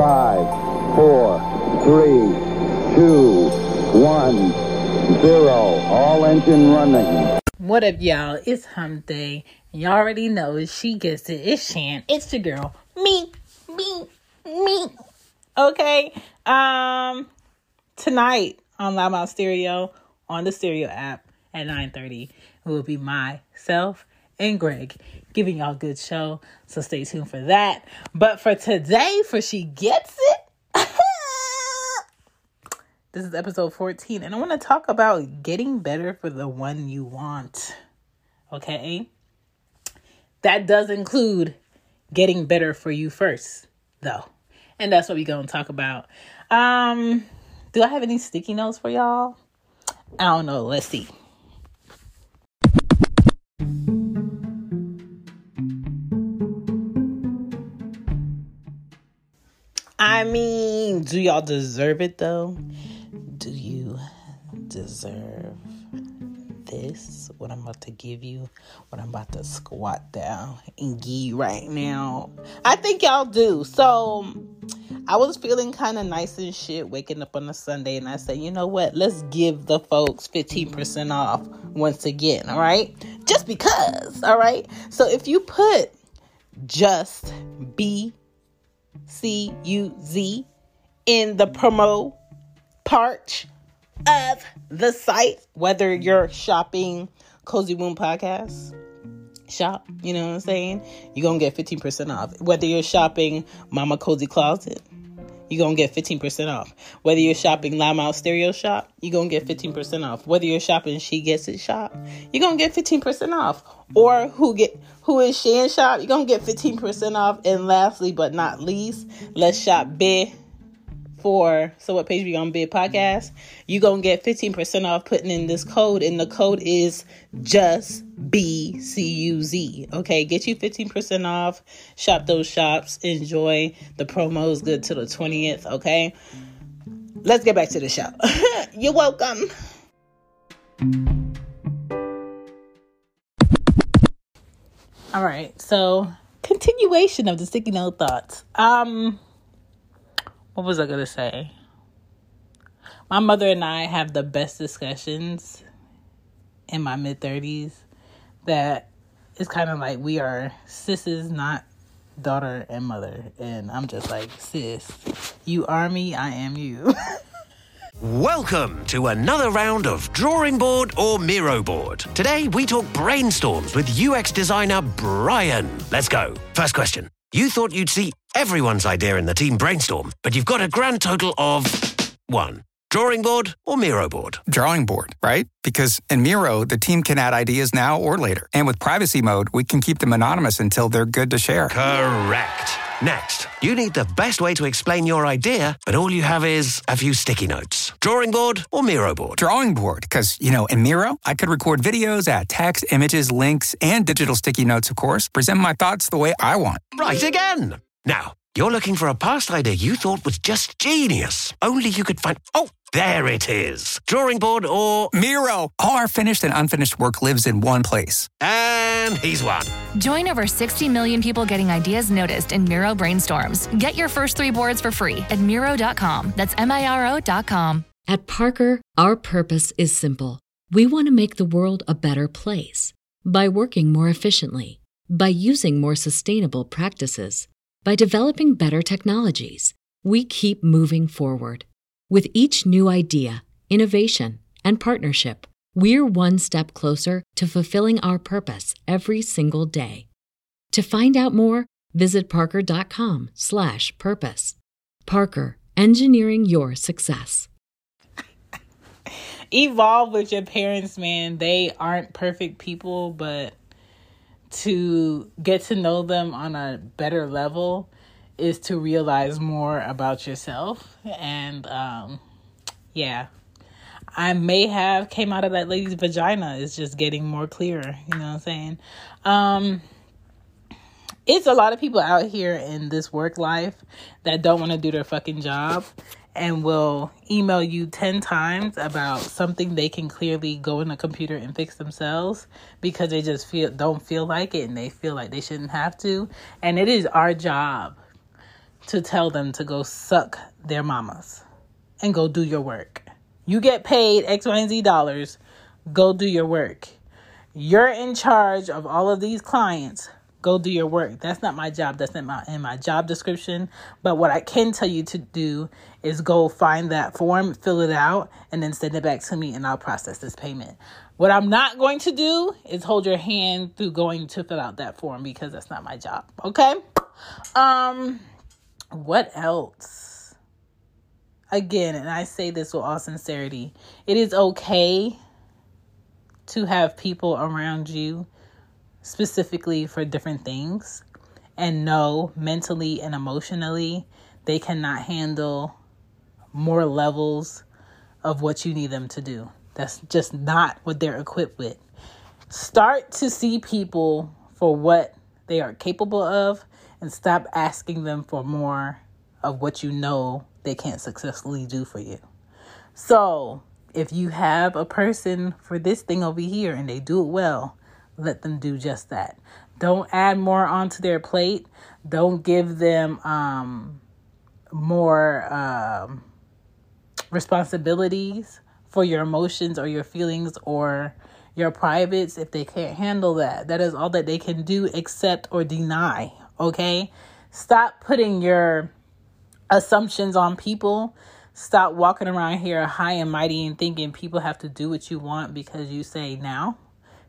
Five, four, three, two, one, zero. All engine running. What up, y'all? It's Hump Day. Y'all already know she gets it. It's Shan. It's the girl. Me, me, me. Okay. Um, tonight on Loudmouth Stereo on the Stereo app at 9:30 will be myself and Greg giving y'all a good show. So stay tuned for that. But for today, for she gets it. this is episode 14 and I want to talk about getting better for the one you want. Okay? That does include getting better for you first, though. And that's what we're going to talk about. Um, do I have any sticky notes for y'all? I don't know. Let's see. I mean, do y'all deserve it though? Do you deserve this? What I'm about to give you, what I'm about to squat down and give right now. I think y'all do. So I was feeling kind of nice and shit waking up on a Sunday, and I said, you know what? Let's give the folks 15% off once again, all right? Just because, all right? So if you put just B C U Z in the promo part of the site, whether you're shopping Cozy Womb Podcast shop, you know what I'm saying? You're gonna get 15% off. Whether you're shopping Mama Cozy Closet, you're gonna get 15% off. Whether you're shopping Loudmouth Stereo Shop, you're gonna get 15% off. Whether you're shopping She Gets It Shop, you're gonna get 15% off. Or who get who is Shan Shop, you're gonna get 15% off. And lastly but not least, let's shop big for so what page we on bid podcast? You're gonna get 15% off putting in this code and the code is just b-c-u-z okay get you 15% off. Shop those shops. Enjoy. The promos good till the 20th okay? Let's get back to the show you're welcome. All right so continuation of the sticky note thoughts. Um what was I gonna say? My mother and I have the best discussions in my mid thirties. That it's kind of like we are sisters, not daughter and mother. And I'm just like, sis, you are me, I am you. Welcome to another round of Drawing Board or Miro Board. Today we talk brainstorms with UX designer Brian. Let's go. First question. You thought you'd see everyone's idea in the team brainstorm, but you've got a grand total of one. Drawing board or Miro board? Drawing board, right? Because in Miro, the team can add ideas now or later. And with privacy mode, we can keep them anonymous until they're good to share. Correct. Next, you need the best way to explain your idea, but all you have is a few sticky notes. Drawing board or Miro board? Drawing board, because, you know, in Miro, I could record videos, add text, images, links, and digital sticky notes, of course, present my thoughts the way I want. Right again. Now, you're looking for a past idea you thought was just genius. Only you could find. Oh, there it is. Drawing board or. Miro! All our finished and unfinished work lives in one place. And he's one. Join over 60 million people getting ideas noticed in Miro brainstorms. Get your first three boards for free at Miro.com. That's M I R O.com. At Parker, our purpose is simple. We want to make the world a better place by working more efficiently, by using more sustainable practices, by developing better technologies. We keep moving forward. With each new idea, innovation, and partnership, we're one step closer to fulfilling our purpose every single day. To find out more, visit parker.com/purpose. Parker, engineering your success. Evolve with your parents, man. They aren't perfect people, but to get to know them on a better level is to realize more about yourself. And um yeah. I may have came out of that lady's vagina. It's just getting more clearer you know what i'm saying? Um it's a lot of people out here in this work life that don't want to do their fucking job and will email you 10 times about something they can clearly go in a computer and fix themselves because they just feel don't feel like it and they feel like they shouldn't have to and it is our job to tell them to go suck their mamas and go do your work. You get paid X, Y, and Z dollars. Go do your work. You're in charge of all of these clients. Go do your work. That's not my job. That's not my in my job description. But what I can tell you to do is go find that form, fill it out, and then send it back to me, and I'll process this payment. What I'm not going to do is hold your hand through going to fill out that form because that's not my job. Okay. Um, what else? Again, and I say this with all sincerity, it is okay to have people around you specifically for different things and know mentally and emotionally they cannot handle more levels of what you need them to do. That's just not what they're equipped with. Start to see people for what they are capable of and stop asking them for more of what you know they can't successfully do for you. So, if you have a person for this thing over here and they do it well, let them do just that. Don't add more onto their plate. Don't give them um, more um, responsibilities for your emotions or your feelings or your privates if they can't handle that. That is all that they can do, accept or deny. Okay? Stop putting your assumptions on people. Stop walking around here high and mighty and thinking people have to do what you want because you say now,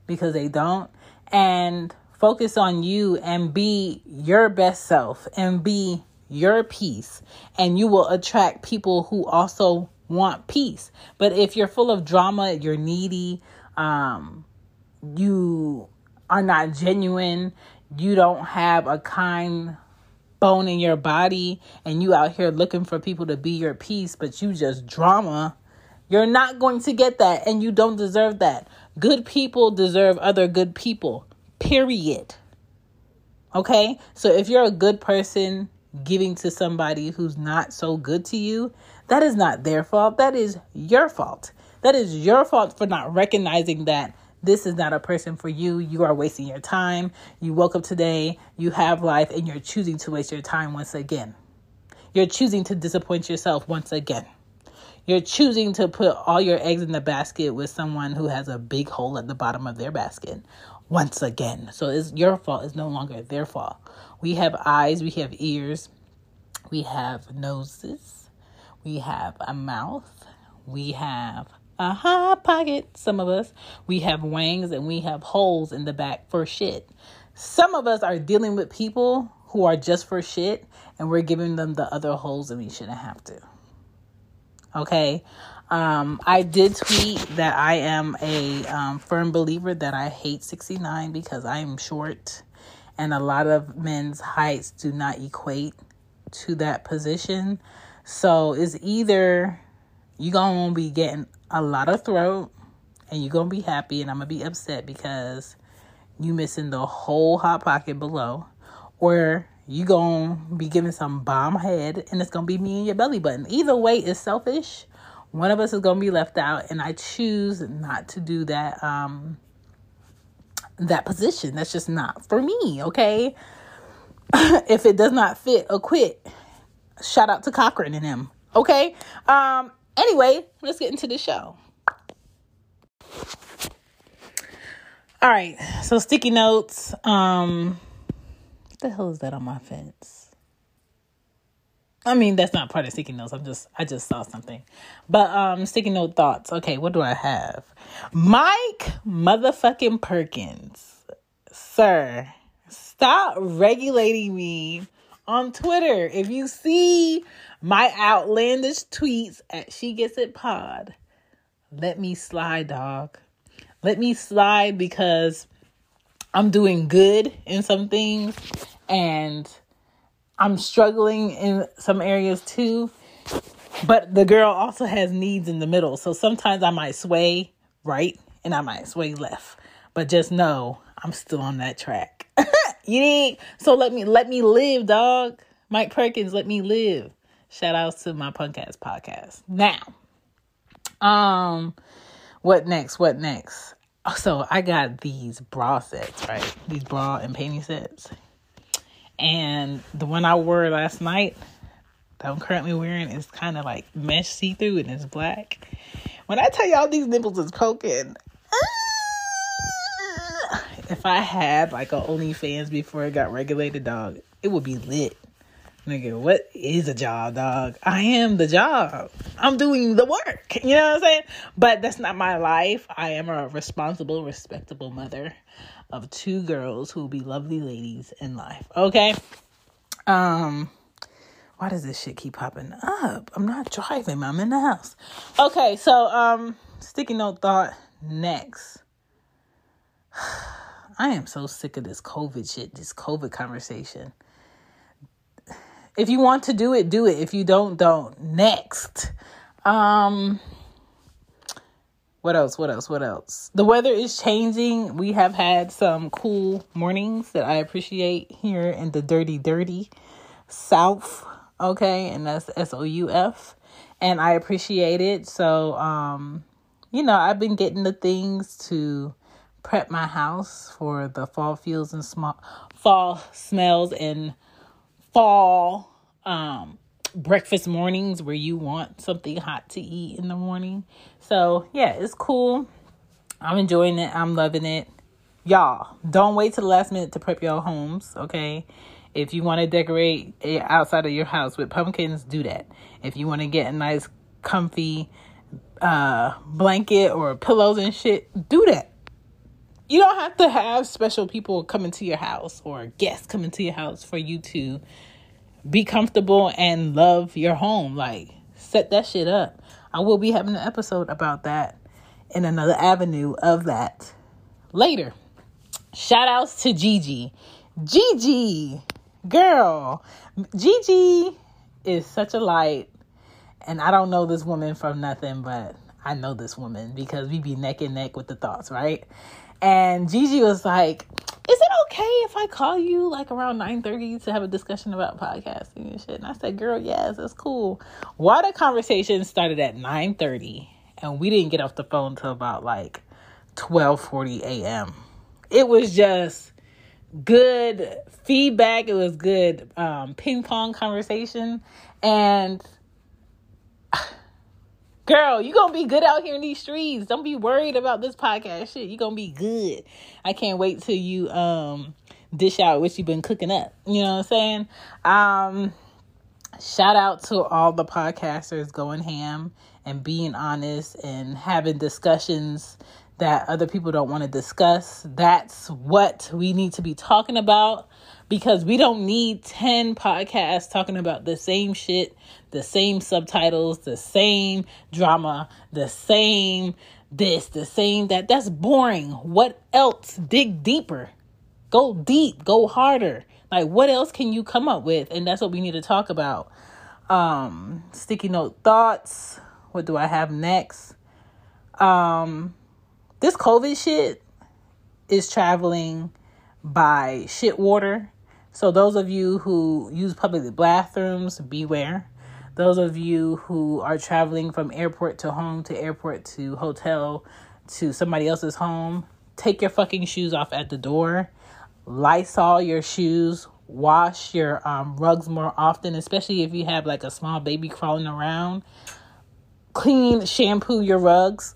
because they don't. And focus on you and be your best self and be your peace. And you will attract people who also want peace. But if you're full of drama, you're needy, um, you are not genuine, you don't have a kind bone in your body, and you out here looking for people to be your peace, but you just drama, you're not going to get that, and you don't deserve that. Good people deserve other good people, period. Okay? So if you're a good person giving to somebody who's not so good to you, that is not their fault. That is your fault. That is your fault for not recognizing that this is not a person for you. You are wasting your time. You woke up today, you have life, and you're choosing to waste your time once again. You're choosing to disappoint yourself once again. You're choosing to put all your eggs in the basket with someone who has a big hole at the bottom of their basket once again. So it's your fault. It's no longer their fault. We have eyes, we have ears, we have noses, we have a mouth, we have a hot pocket. Some of us, we have wings and we have holes in the back for shit. Some of us are dealing with people who are just for shit and we're giving them the other holes and we shouldn't have to. Okay. Um, I did tweet that I am a um, firm believer that I hate 69 because I am short and a lot of men's heights do not equate to that position. So it's either you're going to be getting a lot of throat and you're going to be happy and I'm going to be upset because you missing the whole hot pocket below or you going to be giving some bomb head and it's going to be me in your belly button. Either way is selfish. One of us is going to be left out and I choose not to do that um that position. That's just not for me, okay? if it does not fit, acquit. Shout out to Cochran and him. Okay? Um anyway, let's get into the show. All right, so sticky notes. Um, what the hell is that on my fence? I mean, that's not part of sticky notes. I'm just, I just saw something. But um, sticky note thoughts. Okay, what do I have? Mike motherfucking Perkins, sir, stop regulating me on Twitter. If you see my outlandish tweets at She Gets It Pod, let me slide, dog. Let me slide because I'm doing good in some things and I'm struggling in some areas too. But the girl also has needs in the middle. So sometimes I might sway right and I might sway left. But just know I'm still on that track. you need so let me let me live, dog. Mike Perkins, let me live. Shout outs to my punk ass podcast. Now, um, what next? What next? Oh, so I got these bra sets, right? These bra and panty sets. And the one I wore last night that I'm currently wearing is kind of like mesh see through and it's black. When I tell y'all these nipples is poking, ah, if I had like a OnlyFans before it got regulated, dog, it would be lit. Nigga, what is a job, dog? I am the job. I'm doing the work. You know what I'm saying? But that's not my life. I am a responsible, respectable mother of two girls who will be lovely ladies in life. Okay? Um, why does this shit keep popping up? I'm not driving, I'm in the house. Okay, so um sticky note thought next. I am so sick of this COVID shit, this COVID conversation. If you want to do it, do it. If you don't, don't. Next. Um what else? What else? What else? The weather is changing. We have had some cool mornings that I appreciate here in the dirty, dirty South. Okay, and that's S O U F. And I appreciate it. So, um, you know, I've been getting the things to prep my house for the fall feels and small fall smells and fall um breakfast mornings where you want something hot to eat in the morning. So, yeah, it's cool. I'm enjoying it. I'm loving it. Y'all, don't wait till the last minute to prep your homes, okay? If you want to decorate outside of your house with pumpkins, do that. If you want to get a nice, comfy uh, blanket or pillows and shit, do that. You don't have to have special people coming to your house or guests coming to your house for you to be comfortable and love your home. Like, set that shit up. I will be having an episode about that in another avenue of that later. Shout outs to Gigi. Gigi, girl, Gigi is such a light. And I don't know this woman from nothing, but I know this woman because we be neck and neck with the thoughts, right? And Gigi was like, okay if I call you like around 9:30 to have a discussion about podcasting and shit? And I said, girl, yes, that's cool. Why the conversation started at 9:30 and we didn't get off the phone till about like 12:40 a.m. It was just good feedback. It was good um, ping pong conversation, and girl, you gonna be good out here in these streets. Don't be worried about this podcast shit. You gonna be good. I can't wait till you um dish out what you've been cooking up. You know what I'm saying? Um shout out to all the podcasters going ham and being honest and having discussions that other people don't want to discuss. That's what we need to be talking about because we don't need 10 podcasts talking about the same shit, the same subtitles, the same drama, the same this, the same that. That's boring. What else? Dig deeper. Go deep, go harder. Like what else can you come up with? And that's what we need to talk about. Um sticky note thoughts. What do I have next? Um this COVID shit is traveling by shit water so, those of you who use public bathrooms, beware. Those of you who are traveling from airport to home to airport to hotel to somebody else's home, take your fucking shoes off at the door. Lysol your shoes. Wash your um, rugs more often, especially if you have like a small baby crawling around. Clean, shampoo your rugs.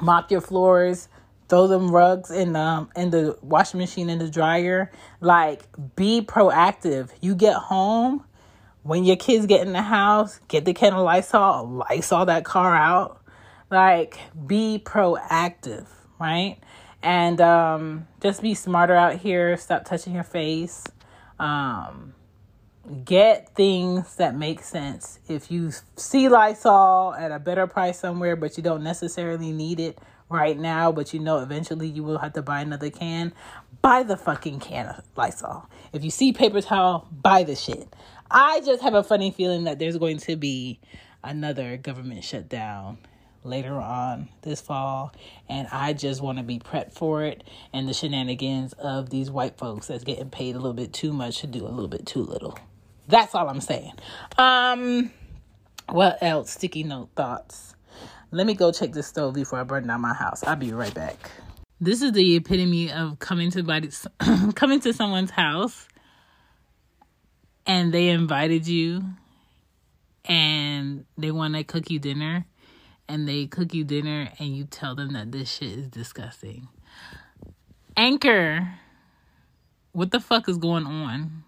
Mop your floors throw them rugs in um in the washing machine in the dryer. Like be proactive. You get home when your kids get in the house, get the can of Lysol, Lysol that car out. Like be proactive, right? And um just be smarter out here. Stop touching your face. Um get things that make sense. If you see Lysol at a better price somewhere, but you don't necessarily need it, right now, but you know eventually you will have to buy another can, buy the fucking can of Lysol. If you see paper towel, buy the shit. I just have a funny feeling that there's going to be another government shutdown later on this fall and I just want to be prepped for it and the shenanigans of these white folks that's getting paid a little bit too much to do a little bit too little. That's all I'm saying. Um what else? Sticky note thoughts. Let me go check the stove before I burn down my house. I'll be right back. This is the epitome of coming to body, coming to someone's house and they invited you and they want to cook you dinner and they cook you dinner and you tell them that this shit is disgusting. Anchor, what the fuck is going on?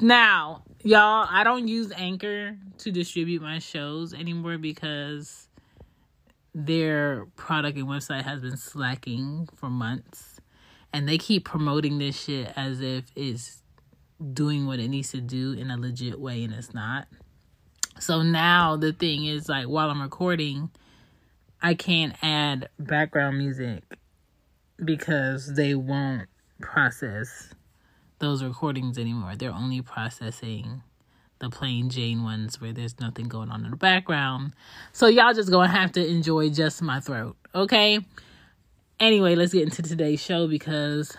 Now, y'all, I don't use Anchor to distribute my shows anymore because their product and website has been slacking for months. And they keep promoting this shit as if it's doing what it needs to do in a legit way, and it's not. So now the thing is like while I'm recording, I can't add background music because they won't process those recordings anymore. They're only processing the plain Jane ones where there's nothing going on in the background. So y'all just gonna have to enjoy just my throat, okay? Anyway, let's get into today's show because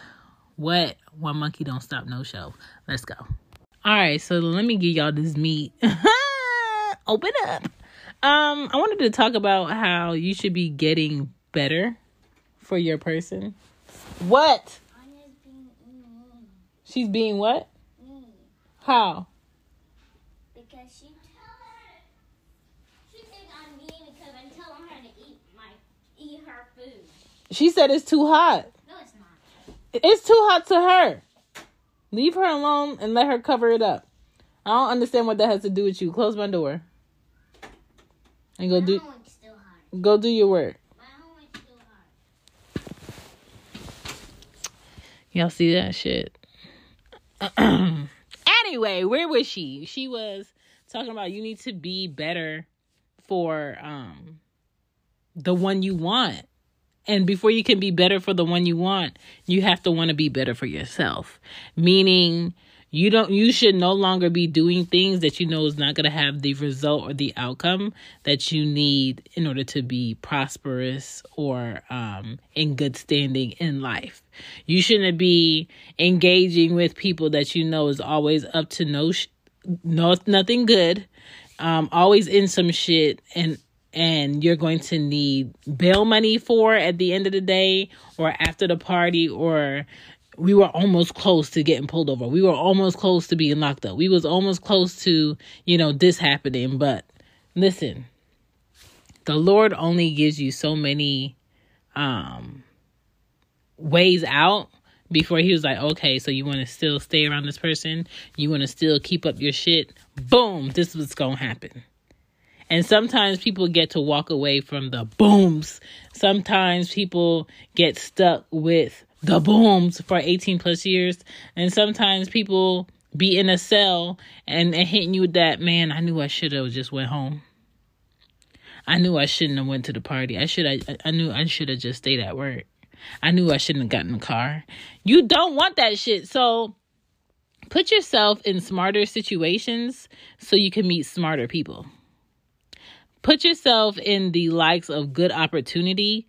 what one monkey don't stop no show. Let's go. All right, so let me give y'all this meat. Open up. Um, I wanted to talk about how you should be getting better for your person. What? She's being what? Mm. How? Because she she thinks I'm mean because I'm telling her to eat my eat her food. She said it's too hot. No, it's not. It's too hot to her. Leave her alone and let her cover it up. I don't understand what that has to do with you. Close my door. And go do. My do homework's still hard. go do your work. My homework's still hard. Y'all see that shit? anyway, where was she? She was talking about you need to be better for um the one you want. And before you can be better for the one you want, you have to want to be better for yourself. Meaning you don't you should no longer be doing things that you know is not going to have the result or the outcome that you need in order to be prosperous or um in good standing in life. You shouldn't be engaging with people that you know is always up to no sh- no nothing good. Um always in some shit and and you're going to need bail money for at the end of the day or after the party or we were almost close to getting pulled over. We were almost close to being locked up. We was almost close to, you know, this happening, but listen. The Lord only gives you so many um ways out before he was like, "Okay, so you want to still stay around this person? You want to still keep up your shit? Boom, this is what's going to happen." And sometimes people get to walk away from the booms. Sometimes people get stuck with the booms for 18 plus years. And sometimes people be in a cell and, and hitting you with that, man, I knew I should have just went home. I knew I shouldn't have went to the party. I should I, I knew I should have just stayed at work. I knew I shouldn't have gotten the car. You don't want that shit. So put yourself in smarter situations so you can meet smarter people put yourself in the likes of good opportunity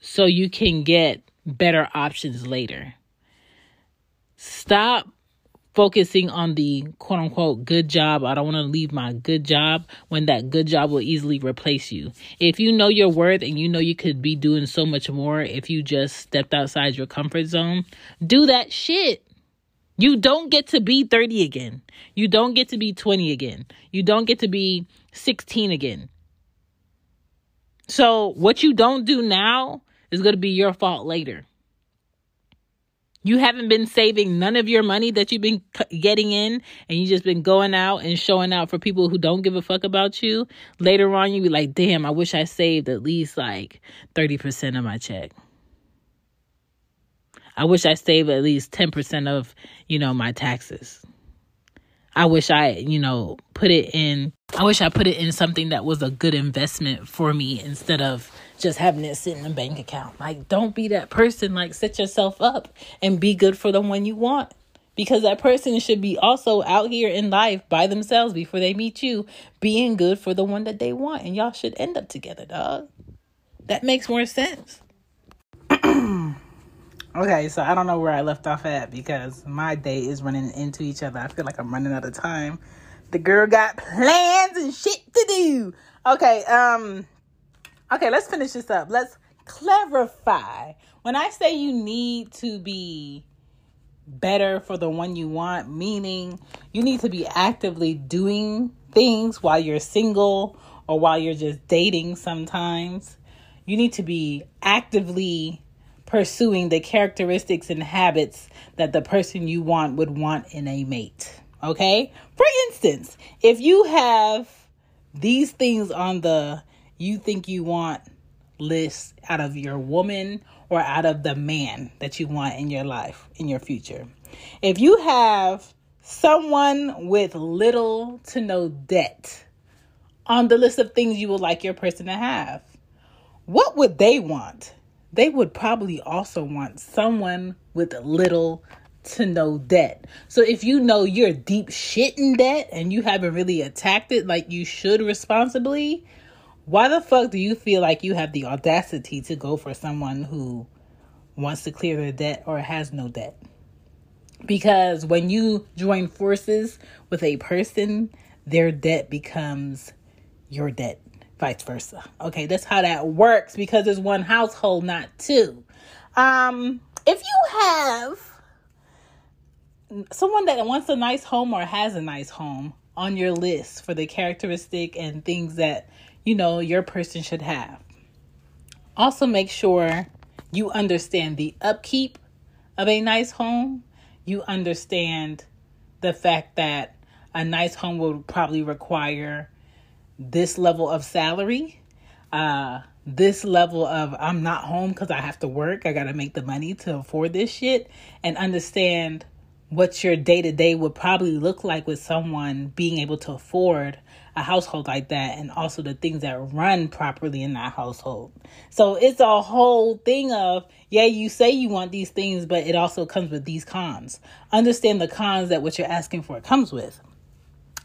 so you can get better options later. Stop focusing on the quote unquote good job. I don't want to leave my good job when that good job will easily replace you. If you know your worth and you know you could be doing so much more if you just stepped outside your comfort zone, do that shit. You don't get to be 30 again. You don't get to be 20 again. You don't get to be 16 again. So, what you don't do now is going to be your fault later. You haven't been saving none of your money that you've been getting in, and you just been going out and showing out for people who don't give a fuck about you. Later on, you be like, damn, I wish I saved at least like 30% of my check. I wish I saved at least 10% of, you know, my taxes. I wish I, you know, put it in, I wish I put it in something that was a good investment for me instead of just having it sit in a bank account. Like, don't be that person. Like, set yourself up and be good for the one you want. Because that person should be also out here in life by themselves before they meet you, being good for the one that they want. And y'all should end up together, dog. That makes more sense. Okay, so I don't know where I left off at because my day is running into each other. I feel like I'm running out of time. The girl got plans and shit to do. Okay, um okay, let's finish this up. Let's clarify. When I say you need to be better for the one you want, meaning you need to be actively doing things while you're single or while you're just dating sometimes. You need to be actively pursuing the characteristics and habits that the person you want would want in a mate. Okay? For instance, if you have these things on the you think you want list out of your woman or out of the man that you want in your life, in your future. If you have someone with little to no debt on the list of things you would like your person to have, what would they want? They would probably also want someone with little to no debt. So if you know you're deep shit in debt and you haven't really attacked it like you should responsibly, why the fuck do you feel like you have the audacity to go for someone who wants to clear their debt or has no debt? Because when you join forces with a person, their debt becomes your debt, vice versa. Okay, that's how that works because it's one household, not two. Um, if you have someone that wants a nice home or has a nice home on your list for the characteristic and things that you know your person should have. Also make sure you understand the upkeep of a nice home. You understand the fact that a nice home will probably require this level of salary, uh, this level of I'm not home because I have to work. I got to make the money to afford this shit, and understand what your day to day would probably look like with someone being able to afford a household like that and also the things that run properly in that household. So it's a whole thing of, yeah, you say you want these things, but it also comes with these cons. Understand the cons that what you're asking for comes with.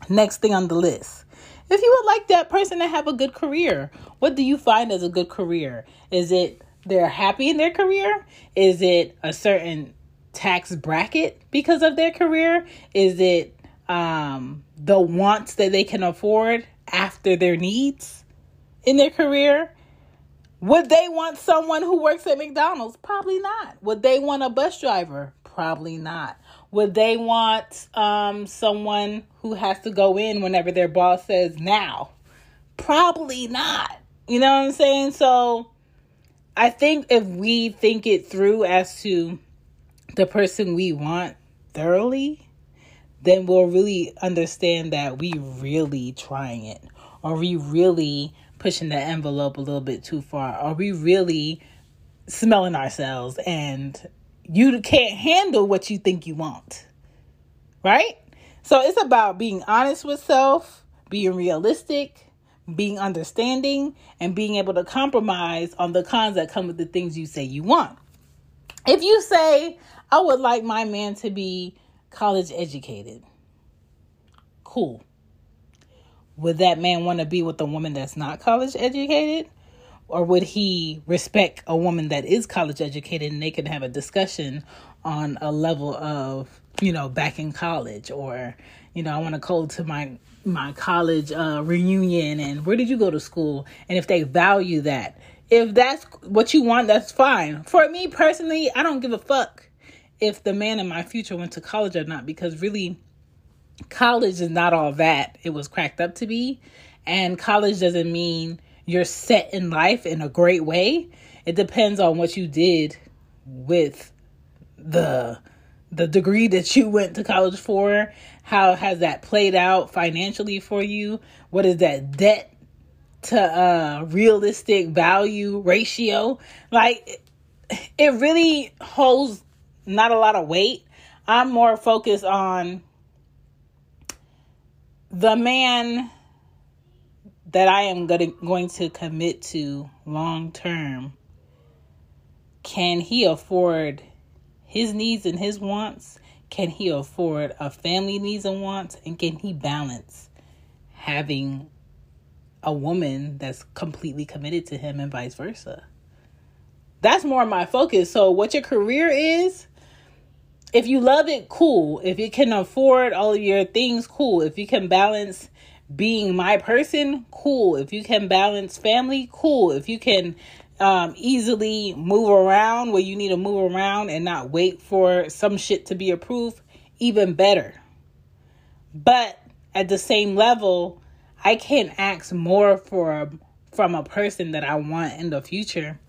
Next thing on the list. If you would like that person to have a good career, what do you find as a good career? Is it they're happy in their career? Is it a certain tax bracket because of their career? Is it um, the wants that they can afford after their needs in their career? Would they want someone who works at McDonald's? Probably not. Would they want a bus driver? Probably not. Would they want um, someone who has to go in whenever their boss says now? Probably not. You know what I'm saying? So I think if we think it through as to the person we want thoroughly, then we'll really understand that we really trying it. Are we really pushing the envelope a little bit too far? Are we really smelling ourselves and you can't handle what you think you want? Right? So it's about being honest with self, being realistic, being understanding, and being able to compromise on the cons that come with the things you say you want. If you say, I would like my man to be college educated. Cool. Would that man want to be with a woman that's not college educated? Or would he respect a woman that is college educated and they can have a discussion on a level of, you know, back in college or, you know, I want to go to my my college uh, reunion and where did you go to school? And if they value that, if that's what you want, that's fine. For me personally, I don't give a fuck if the man in my future went to college or not because really college is not all that it was cracked up to be. And college doesn't mean you're set in life in a great way. It depends on what you did with the the degree that you went to college for. How has that played out financially for you? What is that debt to uh realistic value ratio? Like it really holds not a lot of weight. I'm more focused on the man that I am going to commit to long term. Can he afford his needs and his wants? Can he afford a family needs and wants? And can he balance having a woman that's completely committed to him and vice versa? That's more my focus. So, what your career is, if you love it, cool. If you can afford all of your things, cool. If you can balance being my person, cool. If you can balance family, cool. If you can um, easily move around where you need to move around and not wait for some shit to be approved, even better. But at the same level, I can't ask more for from a person that I want in the future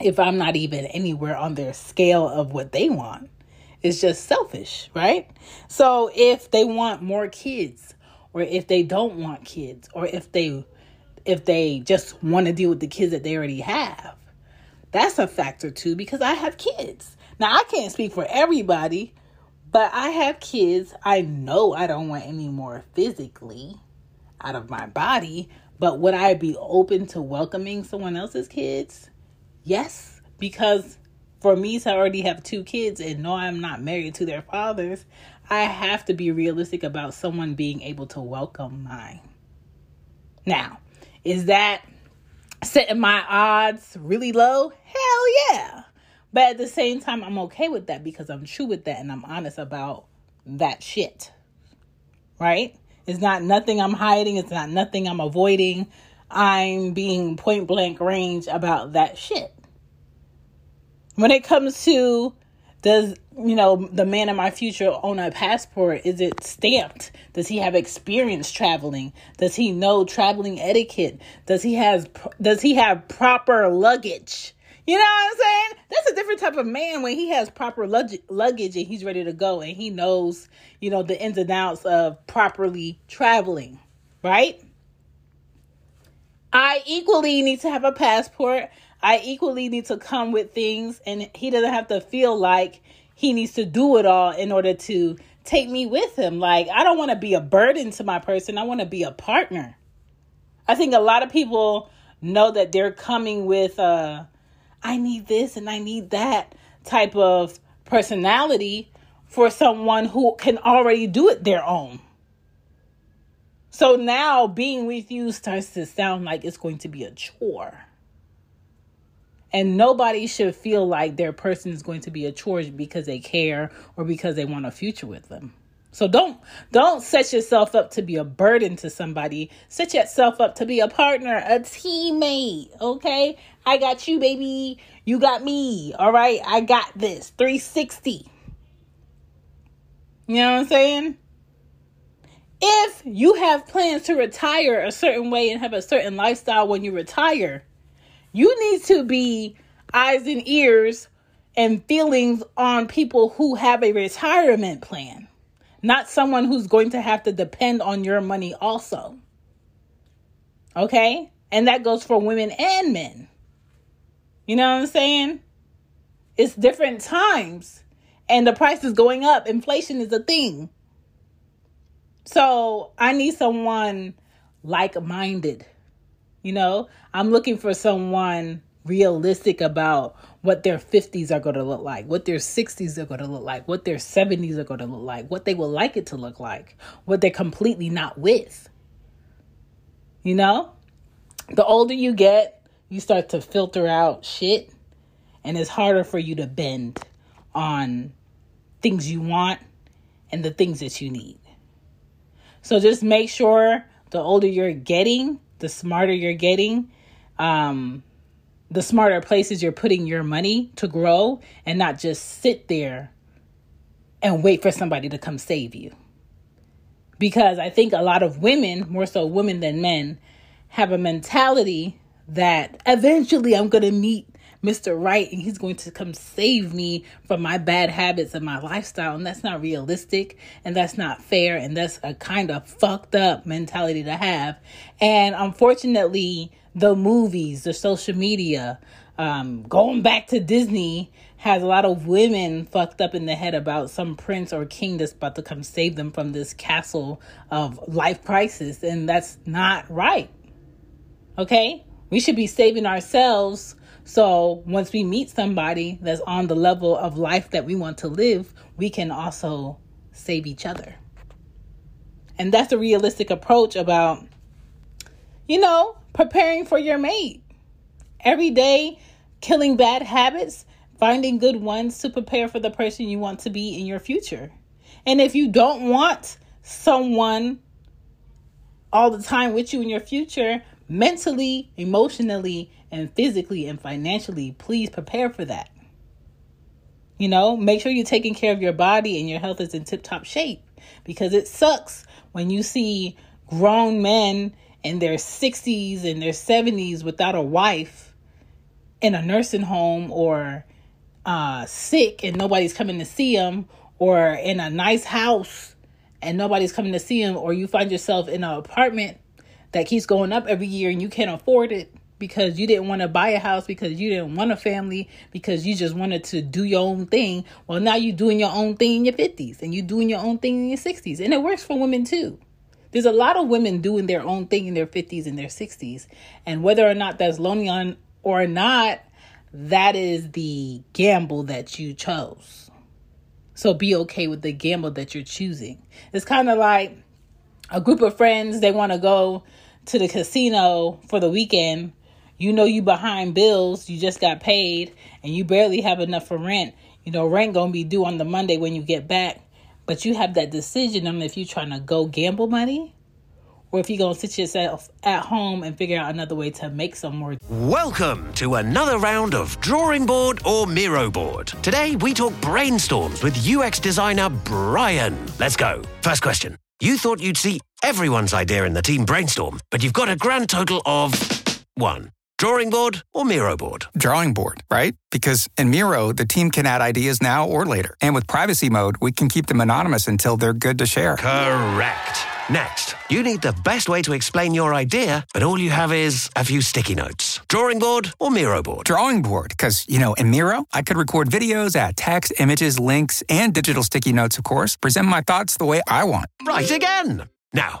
if I'm not even anywhere on their scale of what they want. It's just selfish, right? So if they want more kids, or if they don't want kids, or if they if they just want to deal with the kids that they already have. That's a factor too because I have kids. Now I can't speak for everybody, but I have kids. I know I don't want any more physically out of my body, but would I be open to welcoming someone else's kids? Yes, because for me to already have two kids and know I'm not married to their fathers, I have to be realistic about someone being able to welcome mine. Now, is that setting my odds really low? Hell yeah. But at the same time, I'm okay with that because I'm true with that and I'm honest about that shit. Right? It's not nothing I'm hiding, it's not nothing I'm avoiding. I'm being point blank range about that shit. When it comes to does you know the man of my future own a passport is it stamped? Does he have experience traveling? Does he know traveling etiquette? Does he has does he have proper luggage? You know what i'm saying? That's a different type of man when he has proper luggage, luggage and he's ready to go and he knows you know the ins and outs of properly traveling right? I equally need to have a passport I equally need to come with things, and he doesn't have to feel like he needs to do it all in order to take me with him. Like, I don't want to be a burden to my person, I want to be a partner. I think a lot of people know that they're coming with, uh, I need this and I need that type of personality for someone who can already do it their own. So now being with you starts to sound like it's going to be a chore. And nobody should feel like their person is going to be a chore because they care or because they want a future with them. So don't don't set yourself up to be a burden to somebody. Set yourself up to be a partner, a teammate, okay? I got you, baby. You got me. All right? I got this. 360. You know what I'm saying? If you have plans to retire a certain way and have a certain lifestyle when you retire, you need to be eyes and ears and feelings on people who have a retirement plan, not someone who's going to have to depend on your money also. Okay? And that goes for women and men. You know what I'm saying? It's different times and the price is going up. Inflation is a thing. So I need someone like minded you know, I'm looking for someone realistic about what their 50s are going to look like, what their 60s are going to look like, what their 70s are going to look like, what they would like it to look like, what they're completely not with. You know? The older you get, you start to filter out shit, and it's harder for you to bend on things you want and the things that you need. So just make sure the older you're getting, the smarter you're getting, um, the smarter places you're putting your money to grow and not just sit there and wait for somebody to come save you. Because I think a lot of women, more so women than men, have a mentality that eventually I'm going to meet Mr. Right and he's going to come save me from my bad habits and my lifestyle. And that's not realistic and that's not fair. And that's a kind of fucked up mentality to have. And unfortunately, the movies, the social media, um, going back to Disney has a lot of women fucked up in the head about some prince or king that's about to come save them from this castle of life crisis. And that's not right. Okay? We should be saving ourselves so once we meet somebody that's on the level of life that we want to live, we can also save each other. And that's a realistic approach about, you know, preparing for your mate. Every day, killing bad habits, finding good ones to prepare for the person you want to be in your future. And if you don't want someone all the time with you in your future, mentally, emotionally, and physically and financially, please prepare for that. You know, make sure you're taking care of your body and your health is in tip top shape because it sucks when you see grown men in their 60s and their 70s without a wife in a nursing home or uh, sick and nobody's coming to see them or in a nice house and nobody's coming to see them or you find yourself in an apartment that keeps going up every year and you can't afford it because you didn't want to buy a house because you didn't want a family because you just wanted to do your own thing. Well now you're doing your own thing in your 50s and you're doing your own thing in your 60s and it works for women too. There's a lot of women doing their own thing in their 50s and their 60s and whether or not that's lonely on or not that is the gamble that you chose. So be okay with the gamble that you're choosing. It's kind of like a group of friends they want to go to the casino for the weekend you know you behind bills you just got paid and you barely have enough for rent you know rent gonna be due on the monday when you get back but you have that decision on if you're trying to go gamble money or if you're gonna sit yourself at home and figure out another way to make some more Welcome to another round of Drawing Board or Miro Board. Today we talk brainstorms with UX designer Brian. Let's go. First question. You thought you'd see everyone's idea in the team brainstorm, but you've got a grand total of one. Drawing board or Miro board? Drawing board, right? Because in Miro, the team can add ideas now or later. And with privacy mode, we can keep them anonymous until they're good to share. Correct. Next, you need the best way to explain your idea, but all you have is a few sticky notes. Drawing board or Miro board? Drawing board, because, you know, in Miro, I could record videos, add text, images, links, and digital sticky notes, of course, present my thoughts the way I want. Right again. Now,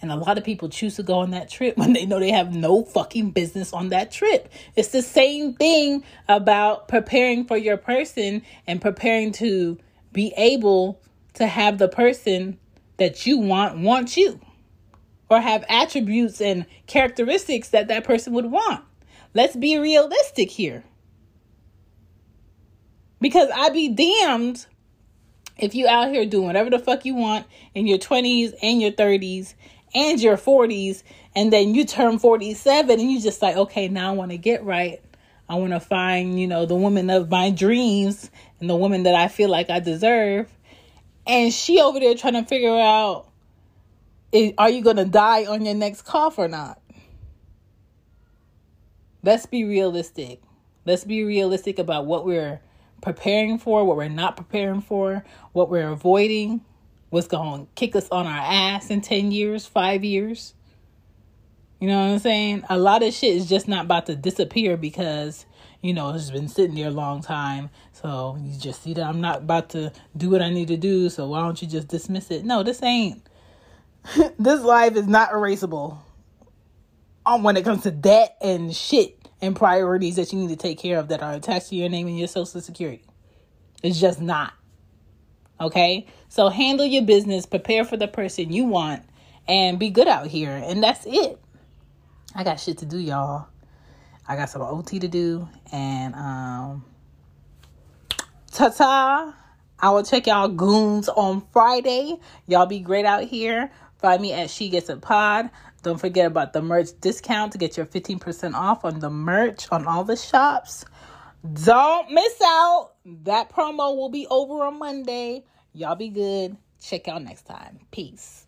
And a lot of people choose to go on that trip when they know they have no fucking business on that trip. It's the same thing about preparing for your person and preparing to be able to have the person that you want want you or have attributes and characteristics that that person would want. Let's be realistic here. Because I'd be damned if you out here doing whatever the fuck you want in your 20s and your 30s and your 40s and then you turn 47 and you just like okay now i want to get right. I want to find you know the woman of my dreams and the woman that i feel like i deserve. And she over there trying to figure out are you gonna die on your next cough or not? Let's be realistic. Let's be realistic about what we're preparing for what we're not preparing for what we're avoiding what's going to kick us on our ass in 10 years, 5 years. You know what I'm saying? A lot of shit is just not about to disappear because, you know, it's been sitting there a long time. So you just see that I'm not about to do what I need to do. So why don't you just dismiss it? No, this ain't. this life is not erasable um, when it comes to debt and shit and priorities that you need to take care of that are attached to your name and your social security. It's just not. Okay? So handle your business, prepare for the person you want, and be good out here. And that's it. I got shit to do, y'all. I got some OT to do. And um ta ta. I will check y'all goons on Friday. Y'all be great out here. Find me at She Gets a Pod. Don't forget about the merch discount to get your 15% off on the merch on all the shops. Don't miss out. That promo will be over on Monday. Y'all be good. Check y'all next time. Peace.